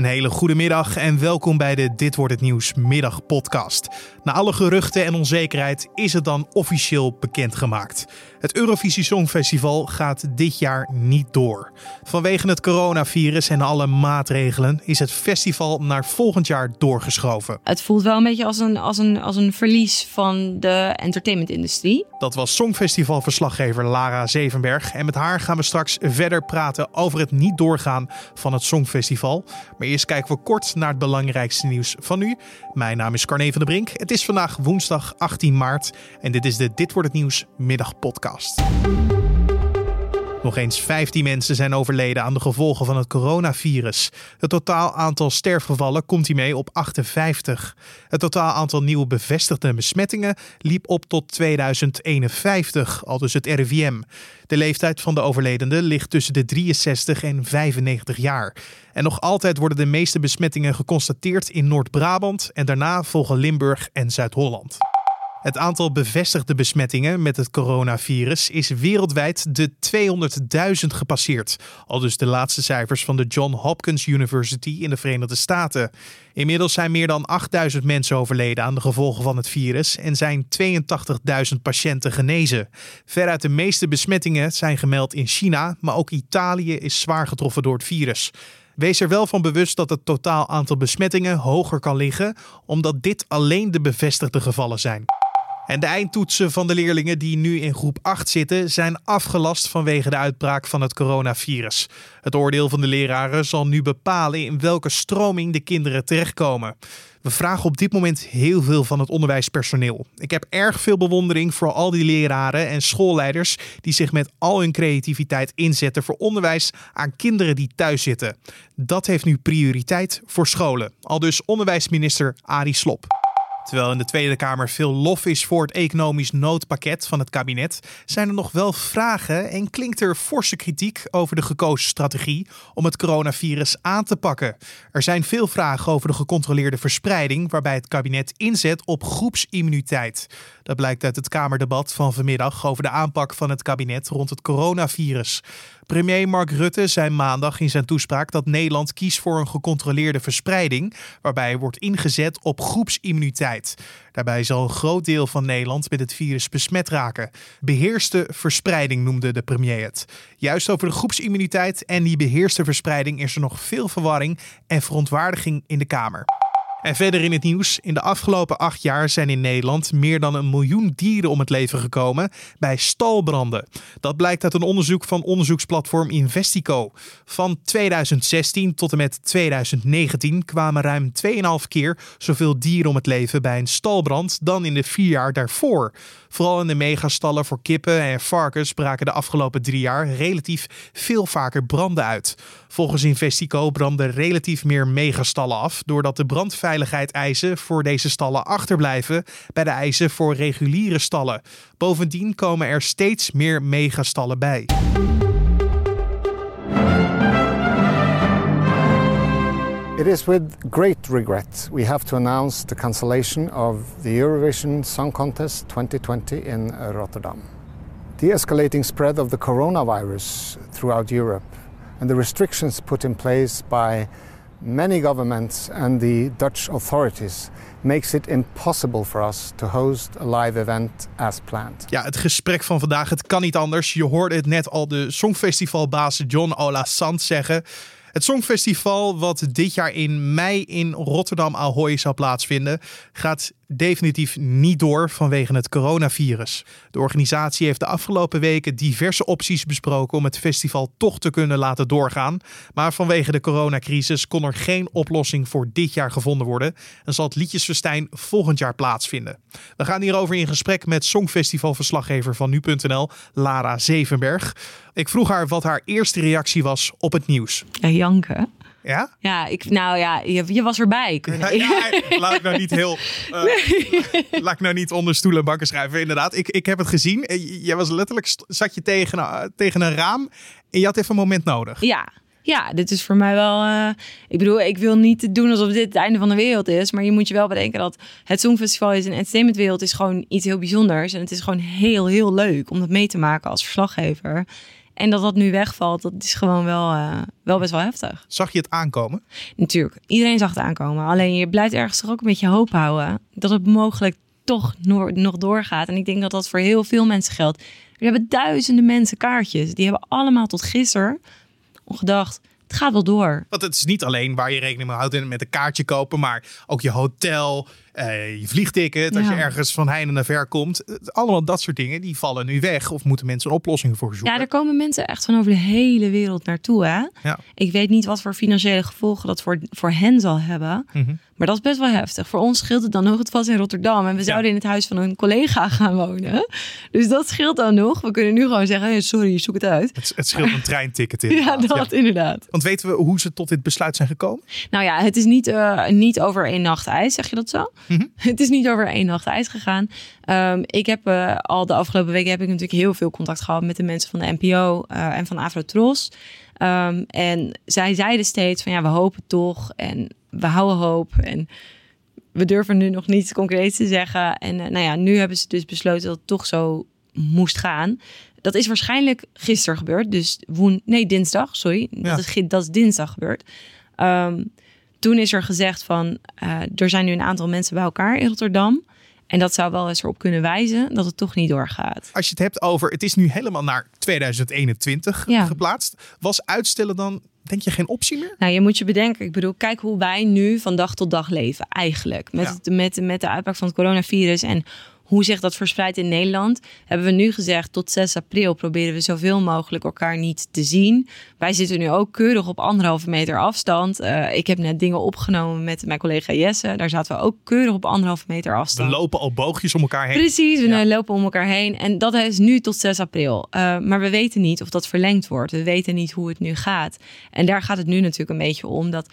Een hele goede middag en welkom bij de Dit wordt het nieuws middag podcast. Na alle geruchten en onzekerheid is het dan officieel bekendgemaakt. Het Eurovisie Songfestival gaat dit jaar niet door. Vanwege het coronavirus en alle maatregelen is het festival naar volgend jaar doorgeschoven. Het voelt wel een beetje als een, als een, als een verlies van de entertainmentindustrie. Dat was Songfestivalverslaggever Lara Zevenberg. En met haar gaan we straks verder praten over het niet doorgaan van het Songfestival. Maar eerst kijken we kort naar het belangrijkste nieuws van nu. Mijn naam is Carne van der Brink. Het is vandaag woensdag 18 maart en dit is de Dit wordt het nieuws middagpodcast. Nog eens 15 mensen zijn overleden aan de gevolgen van het coronavirus. Het totaal aantal sterfgevallen komt hiermee op 58. Het totaal aantal nieuwe bevestigde besmettingen liep op tot 2051, al dus het RIVM. De leeftijd van de overledenen ligt tussen de 63 en 95 jaar. En nog altijd worden de meeste besmettingen geconstateerd in Noord-Brabant en daarna volgen Limburg en Zuid-Holland. Het aantal bevestigde besmettingen met het coronavirus is wereldwijd de 200.000 gepasseerd. Al dus de laatste cijfers van de John Hopkins University in de Verenigde Staten. Inmiddels zijn meer dan 8000 mensen overleden aan de gevolgen van het virus en zijn 82.000 patiënten genezen. Veruit de meeste besmettingen zijn gemeld in China, maar ook Italië is zwaar getroffen door het virus. Wees er wel van bewust dat het totaal aantal besmettingen hoger kan liggen, omdat dit alleen de bevestigde gevallen zijn. En de eindtoetsen van de leerlingen die nu in groep 8 zitten zijn afgelast vanwege de uitbraak van het coronavirus. Het oordeel van de leraren zal nu bepalen in welke stroming de kinderen terechtkomen. We vragen op dit moment heel veel van het onderwijspersoneel. Ik heb erg veel bewondering voor al die leraren en schoolleiders die zich met al hun creativiteit inzetten voor onderwijs aan kinderen die thuis zitten. Dat heeft nu prioriteit voor scholen. Al dus onderwijsminister Arie Slop. Terwijl in de Tweede Kamer veel lof is voor het economisch noodpakket van het kabinet, zijn er nog wel vragen en klinkt er forse kritiek over de gekozen strategie om het coronavirus aan te pakken. Er zijn veel vragen over de gecontroleerde verspreiding, waarbij het kabinet inzet op groepsimmuniteit. Dat blijkt uit het Kamerdebat van vanmiddag over de aanpak van het kabinet rond het coronavirus. Premier Mark Rutte zei maandag in zijn toespraak dat Nederland kiest voor een gecontroleerde verspreiding, waarbij wordt ingezet op groepsimmuniteit. Daarbij zal een groot deel van Nederland met het virus besmet raken. Beheerste verspreiding noemde de premier het. Juist over de groepsimmuniteit en die beheerste verspreiding is er nog veel verwarring en verontwaardiging in de Kamer. En verder in het nieuws. In de afgelopen acht jaar zijn in Nederland meer dan een miljoen dieren om het leven gekomen bij stalbranden. Dat blijkt uit een onderzoek van onderzoeksplatform Investico. Van 2016 tot en met 2019 kwamen ruim 2,5 keer zoveel dieren om het leven bij een stalbrand dan in de vier jaar daarvoor. Vooral in de megastallen voor kippen en varkens braken de afgelopen drie jaar relatief veel vaker branden uit. Volgens Investico branden relatief meer megastallen af, doordat de brandveiligheid eisen voor deze stallen achterblijven bij de eisen voor reguliere stallen. Bovendien komen er steeds meer megastallen bij. It is with great regret we have to announce the cancellation of the Eurovision Song Contest 2020 in Rotterdam. The escalating spread of the coronavirus throughout Europe and the restrictions put in place by many governments and the Dutch authorities makes it impossible for us to host a live event as planned. Ja, het gesprek van vandaag, het kan niet anders. Je hoorde het net al de Songfestivalbaas John Ola Sand zeggen. Het Songfestival, wat dit jaar in mei in Rotterdam Ahoy zou plaatsvinden, gaat definitief niet door vanwege het coronavirus. De organisatie heeft de afgelopen weken diverse opties besproken om het festival toch te kunnen laten doorgaan. Maar vanwege de coronacrisis kon er geen oplossing voor dit jaar gevonden worden en zal het Liedjesfestijn volgend jaar plaatsvinden. We gaan hierover in gesprek met Songfestivalverslaggever van nu.nl, Lara Zevenberg. Ik vroeg haar wat haar eerste reactie was op het nieuws. Ja. Ja? Ja, ik, nou ja, je, je was erbij. Ja, ja, laat ik nou niet heel. Uh, laat ik nou niet onder stoelen en banken schrijven. Inderdaad, ik, ik heb het gezien. Jij was letterlijk. zat je tegen, uh, tegen een raam. En je had even een moment nodig. Ja. Ja, dit is voor mij wel. Uh, ik bedoel, ik wil niet doen alsof dit het einde van de wereld is. Maar je moet je wel bedenken dat het Songfestival is een entertainmentwereld is gewoon iets heel bijzonders. En het is gewoon heel, heel leuk om dat mee te maken als verslaggever. En dat dat nu wegvalt, dat is gewoon wel, uh, wel best wel heftig. Zag je het aankomen? Natuurlijk, iedereen zag het aankomen. Alleen je blijft ergens toch ook een beetje hoop houden dat het mogelijk toch nog doorgaat. En ik denk dat dat voor heel veel mensen geldt. We hebben duizenden mensen kaartjes. Die hebben allemaal tot gisteren gedacht het gaat wel door. Want het is niet alleen waar je rekening mee houdt met een kaartje kopen, maar ook je hotel, uh, je vliegticket, als je ergens van heinde naar ver komt. Allemaal dat soort dingen, die vallen nu weg of moeten mensen een oplossing voor zoeken. Ja, er komen mensen echt van over de hele wereld naartoe. Hè? Ja. Ik weet niet wat voor financiële gevolgen dat voor, voor hen zal hebben. Mhm. Maar dat is best wel heftig. Voor ons scheelt het dan nog het vast in Rotterdam. En we zouden in het huis van een collega gaan wonen. Dus dat scheelt dan nog. We kunnen nu gewoon zeggen, sorry, zoek het uit. Het, het scheelt een treinticket in. ja, dat inderdaad. Want weten we hoe ze tot dit besluit zijn gekomen? Nou ja, het is niet, uh, niet over één nacht ijs, zeg je dat zo? Mhm. Het is niet over één nacht ijs gegaan. Um, ik heb uh, al de afgelopen weken heb ik natuurlijk heel veel contact gehad met de mensen van de NPO uh, en van Afrotros. Um, en zij zeiden steeds van ja, we hopen toch en we houden hoop en we durven nu nog niets concreets te zeggen. En uh, nou ja, nu hebben ze dus besloten dat het toch zo moest gaan. Dat is waarschijnlijk gisteren gebeurd, dus woen, nee dinsdag, sorry, Ja. dat, is, dat is dinsdag gebeurd. Um, toen is er gezegd van uh, er zijn nu een aantal mensen bij elkaar in Rotterdam. En dat zou wel eens erop kunnen wijzen dat het toch niet doorgaat. Als je het hebt over, het is nu helemaal naar 2021 Ja. geplaatst. Was uitstellen dan, denk je, geen optie meer? Nou, je moet je bedenken, ik bedoel, kijk hoe wij nu van dag tot dag leven eigenlijk. Met, Ja. het, met, met de uitbraak van het coronavirus en hoe zich dat verspreidt in Nederland, hebben we nu gezegd tot 6 april proberen we zoveel mogelijk elkaar niet te zien. Wij zitten nu ook keurig op anderhalve meter afstand. Uh, ik heb net dingen opgenomen met mijn collega Jesse. Daar zaten we ook keurig op anderhalve meter We afstand. lopen al boogjes om elkaar heen. Precies, we Ja. lopen om elkaar heen. En dat is nu tot 6 april. Uh, maar we weten niet of dat verlengd wordt. We weten niet hoe het nu gaat. En daar gaat het nu natuurlijk een beetje om. Dat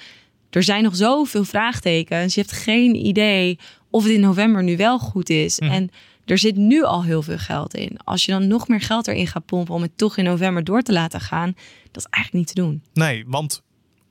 er zijn nog zoveel vraagtekens. Je hebt geen idee of het in november nu wel goed is. Mhm. En er zit nu al heel veel geld in. Als je dan nog meer geld erin gaat pompen om het toch in november door te laten gaan, dat is eigenlijk niet te doen. Nee, want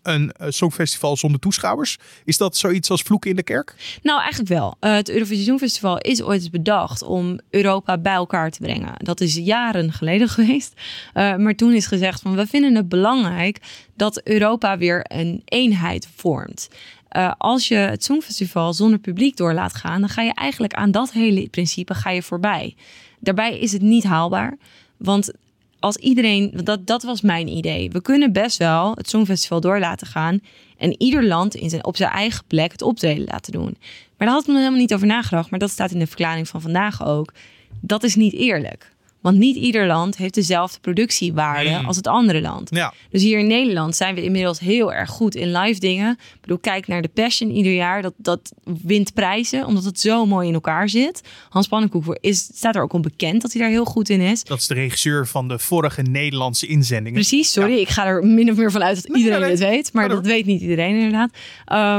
een uh, songfestival zonder toeschouwers, is dat zoiets als vloeken in de kerk? Nou, eigenlijk wel. Uh, het Eurovisie Songfestival is ooit bedacht om Europa bij elkaar te brengen. Dat is jaren geleden geweest. Uh, maar toen is gezegd van we vinden het belangrijk dat Europa weer een eenheid vormt. Uh, als je het Songfestival zonder publiek door laat gaan, dan ga je eigenlijk aan dat hele principe ga je voorbij. Daarbij is het niet haalbaar, want als iedereen, dat, dat was mijn idee. We kunnen best wel het Songfestival door laten gaan en ieder land in zijn, op zijn eigen plek het optreden laten doen. Maar daar had ik helemaal niet over nagedacht, maar dat staat in de verklaring van vandaag ook. Dat is niet eerlijk. Want niet ieder land heeft dezelfde productiewaarde Nee. als het andere land. Ja. Dus hier in Nederland zijn we inmiddels heel erg goed in live dingen. Ik bedoel, kijk naar de Passion ieder jaar. Dat, dat wint prijzen, omdat het zo mooi in elkaar zit. Hans Pannenkoek is, staat er ook om bekend dat hij daar heel goed in is. Dat is de regisseur van de vorige Nederlandse inzendingen. Precies, sorry. Ik ga er min of meer van uit dat Nee, iedereen nee, het weet. Maar dat weet niet iedereen inderdaad.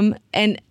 Um, en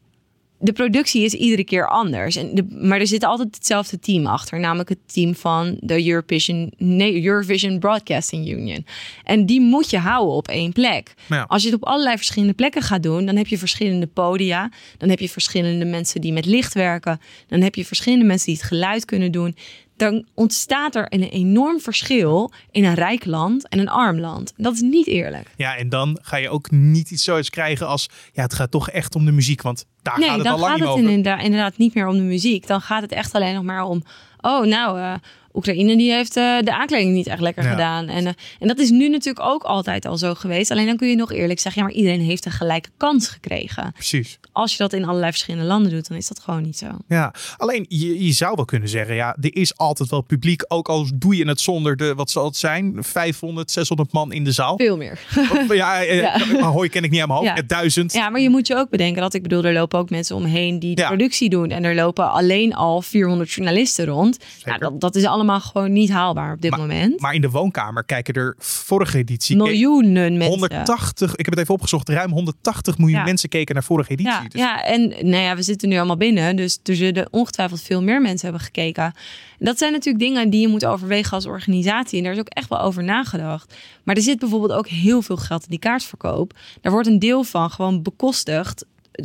de productie is iedere keer anders. En de, maar er zit altijd hetzelfde team achter. Namelijk het team van de Eurovision, nee, Eurovision Broadcasting Union. En die moet je houden op één plek. Ja. Als je het op allerlei verschillende plekken gaat doen... dan heb je verschillende podia. Dan heb je verschillende mensen die met licht werken. Dan heb je verschillende mensen die het geluid kunnen doen dan ontstaat er een enorm verschil in een rijk land en een arm land. Dat is niet eerlijk. Ja, en dan ga je ook niet iets zoiets krijgen als... ja, het gaat toch echt om de muziek, want daar nee, gaat het dan al lang gaat het over. inderdaad, inderdaad niet meer om de muziek. Dan gaat het echt alleen nog maar om... oh, nou, uh, Oekraïne die heeft uh, de aankleding niet echt lekker Ja. gedaan. En, uh, en dat is nu natuurlijk ook altijd al zo geweest. Alleen dan kun je nog eerlijk zeggen... ja, maar iedereen heeft een gelijke kans gekregen. Precies. Als je dat in allerlei verschillende landen doet... dan is dat gewoon niet zo. Ja, alleen je, je zou wel kunnen zeggen, ja, er is altijd wel publiek, ook al doe je het zonder de, wat zal het zijn, 500, 600 man in de zaal. Veel meer. Ja, eh, Ja. Ahoy ken ik niet aan mijn hoofd, Ja. Eh, duizend. Ja, maar je moet je ook bedenken dat ik bedoel, er lopen ook mensen omheen die de Ja. productie doen. En er lopen alleen al 400 journalisten rond. Nou, dat, dat is allemaal gewoon niet haalbaar op dit Maar- moment. Maar in de woonkamer kijken er vorige editie... Miljoenen mensen. 180, ik heb het even opgezocht, ruim 180 miljoen Ja. mensen keken naar vorige editie. Ja, Dus ja, en nou ja, we zitten nu allemaal binnen. Dus er zullen ongetwijfeld veel meer mensen hebben gekeken. Dat zijn natuurlijk dingen die je moet overwegen als organisatie. En daar is ook echt wel over nagedacht. Maar er zit bijvoorbeeld ook heel veel geld in die kaartverkoop. Daar wordt een deel van gewoon bekostigd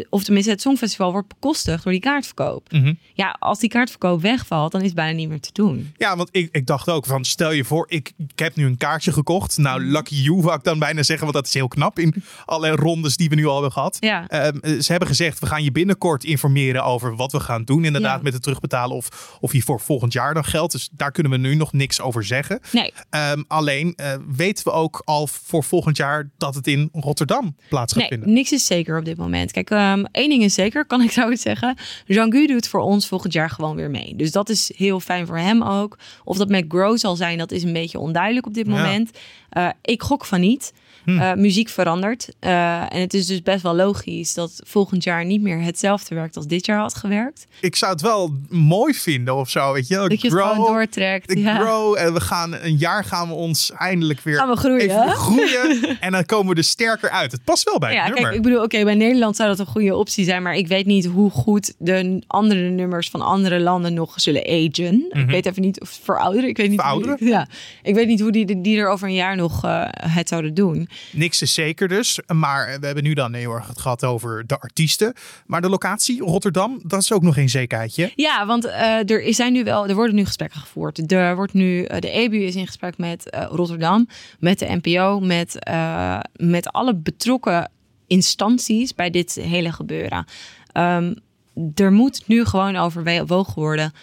of tenminste het Songfestival wordt bekostigd door die kaartverkoop. Mhm. Ja, als die kaartverkoop wegvalt, dan is het bijna niet meer te doen. Ja, want ik, ik dacht ook van, stel je voor, ik, ik heb nu een kaartje gekocht. Nou, lucky you, wou ik dan bijna zeggen, want dat is heel knap in alle rondes die we nu al hebben gehad. Ja. Ehm, ze hebben gezegd, we gaan je binnenkort informeren over wat we gaan doen. Inderdaad, Ja. met het terugbetalen of, of hier voor volgend jaar dan geldt. Dus daar kunnen we nu nog niks over zeggen. Nee, Ehm, alleen eh, weten we ook al voor volgend jaar dat het in Rotterdam plaats gaat nee vinden. niks is zeker op dit moment. Kijk, ehm, één ding is zeker, kan ik zo zeggen. Jean-Gu doet voor ons volgend jaar gewoon weer mee. Dus dat is heel fijn voor hem ook. Of dat met Grow zal zijn, dat is een beetje onduidelijk op dit Ja. moment. Eh, ik gok van niet. Hm. Eh, muziek verandert. Eh, en het is dus best wel logisch dat volgend jaar niet meer hetzelfde werkt als dit jaar had gewerkt. Ik zou het wel mooi vinden of zo, weet je. Dat je het gewoon doortrekt. Ja. grow en we gaan een jaar gaan we ons eindelijk weer Gaan we groeien, even groeien en dan komen we er sterker uit. Het past wel bij Ja, kijk, ik bedoel, oké, bij Nederland zou dat een goede optie zijn, maar ik weet niet hoe goed de andere nummers van andere landen nog zullen agen. Ik weet even niet of verouderen. Ik weet niet. hoe- Mhm. Ja, ik weet niet hoe die, die er over een jaar nog eh, het zouden doen. Niks is zeker dus, maar we hebben nu dan heel erg het gehad over de artiesten. Maar de locatie, Rotterdam, dat is ook nog geen zekerheidje. Ja, want eh, er zijn nu wel, er worden nu gesprekken gevoerd. Er wordt nu, eh, de EBU is in gesprek met Rotterdam, met de NPO, met, met alle betrokken instanties bij dit hele gebeuren. Ehm, er moet nu gewoon overwogen worden.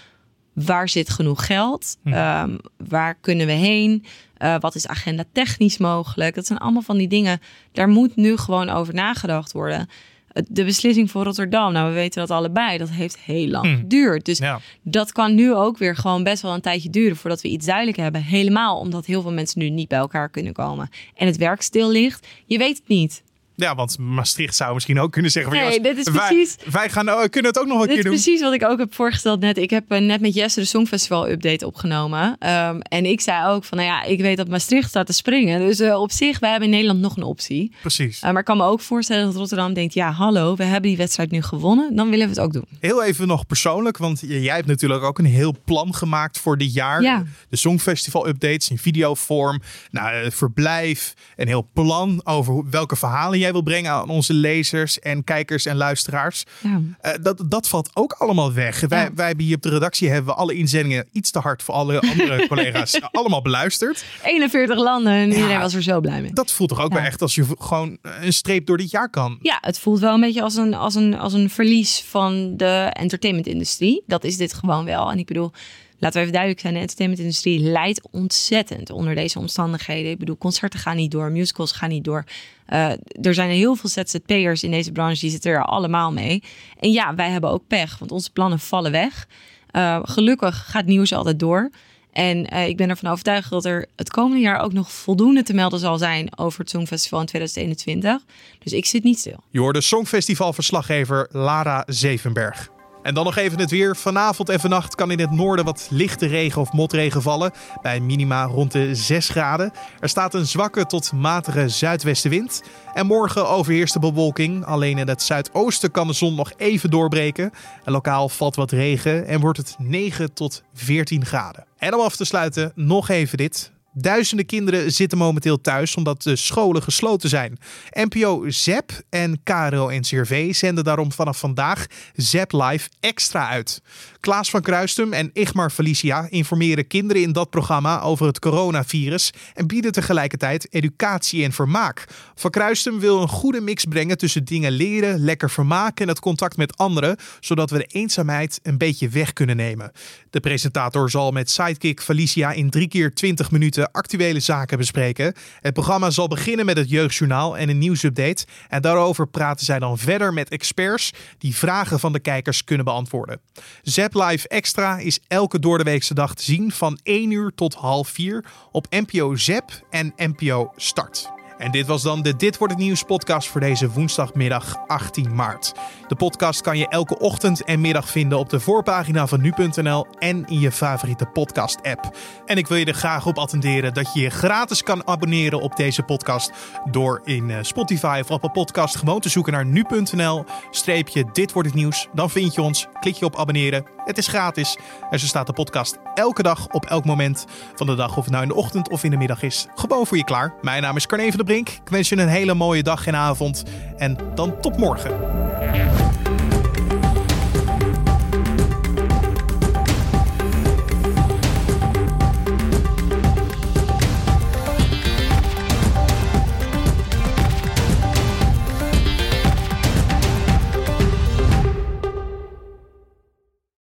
Waar zit genoeg geld? Ehm, waar kunnen we heen? Eh, wat is agenda technisch mogelijk? Dat zijn allemaal van die dingen. Daar moet nu gewoon over nagedacht worden. Het- De beslissing voor Rotterdam, nou we weten dat allebei, dat heeft heel lang geduurd. Dus Ja. dat kan nu ook weer gewoon best wel een tijdje duren voordat we iets duidelijk hebben. Helemaal omdat heel veel mensen nu niet bij elkaar kunnen komen. En het werk stil ligt. Je weet het niet. Ja, want Maastricht zou misschien ook kunnen zeggen... van, Nee, jongens, dit is precies- Wij, gaan, oh, kunnen het ook nog een Dit is keer doen. precies wat ik ook heb voorgesteld net. Ik heb eh, net met Jesse de Songfestival update opgenomen. Ehm, en ik zei ook van, nou ja, ik weet dat Maastricht staat te springen. Dus eh, op zich, wij hebben in Nederland nog een optie. Precies. Eh, maar ik kan me ook voorstellen dat Rotterdam denkt, ja, hallo, we hebben die wedstrijd nu gewonnen. Dan willen we het ook doen. Heel even nog persoonlijk, want jij hebt natuurlijk ook een heel plan gemaakt voor dit jaar. Ja. De Songfestival updates in videovorm, nou, verblijf, een heel plan over welke verhalen jij wil brengen aan onze lezers en kijkers en luisteraars. Ja. Eh, dat, dat valt ook allemaal weg. Wij, Ja. wij hebben hier op de redactie hebben we alle inzendingen iets te hard voor alle andere collega's allemaal beluisterd. 41 landen en iedereen Ja. was er zo blij mee. Dat voelt toch ook wel echt als je gewoon een streep door dit jaar kan. Ja, het voelt wel een beetje als een, als een, als een verlies van de entertainmentindustrie. Dat is dit gewoon wel. En ik bedoel, laten we even duidelijk zijn, de entertainmentindustrie leidt ontzettend onder deze omstandigheden. Ik bedoel, concerten gaan niet door, musicals gaan niet door. Eh, er zijn heel veel ZZP'ers in deze branche, die zitten er allemaal mee. En ja, wij hebben ook pech, want onze plannen vallen weg. Eh, gelukkig gaat nieuws altijd door. En eh, ik ben ervan overtuigd dat er het komende jaar ook nog voldoende te melden zal zijn over het Songfestival in 2021. Dus ik zit niet stil. Je hoorde Songfestival-verslaggever Lara Zevenberg. En dan nog even het weer. Vanavond en vannacht kan in het noorden wat lichte regen of motregen vallen. Bij minima rond de 6 graden. Er staat een zwakke tot matige zuidwestenwind. En morgen overheerst de bewolking. Alleen in het zuidoosten kan de zon nog even doorbreken. En lokaal valt wat regen en wordt het 9 tot 14 graden. En om af te sluiten nog even dit. Duizenden kinderen zitten momenteel thuis omdat de scholen gesloten zijn. NPO ZEP en KRO NCRV zenden daarom vanaf vandaag ZEP Live extra uit. Klaas van Kruistum en Igmar Felicia informeren kinderen in dat programma over het coronavirus en bieden tegelijkertijd educatie en vermaak. Van Kruistum wil een goede mix brengen tussen dingen leren, lekker vermaken en het contact met anderen, zodat we de eenzaamheid een beetje weg kunnen nemen. De presentator zal met sidekick Felicia in drie keer 20 minuten actuele zaken bespreken. Het programma zal beginnen met het Jeugdjournaal en een nieuwsupdate. En daarover praten zij dan verder met experts die vragen van de kijkers kunnen beantwoorden. Zap Live Extra is elke doordeweekse dag te zien van 1 uur tot half 4 op NPO Zap en NPO Start. En dit was dan de Dit wordt het nieuws podcast voor deze woensdagmiddag 18 maart. De podcast kan je elke ochtend en middag vinden op de voorpagina van nu.nl en in je favoriete podcast app. En ik wil je er graag op attenderen dat je je gratis kan abonneren op deze podcast door in eh, Spotify of Apple Podcast gewoon te zoeken naar nu.nl streepje Dit wordt het nieuws. Dan vind je ons, klik je op abonneren. Het is gratis en zo staat de podcast elke dag op elk moment van de dag, of het nou in de ochtend of in de middag is, gewoon voor je klaar. Mijn naam is Carne van der Brink. Ik wens je een hele mooie dag en avond en dan tot morgen.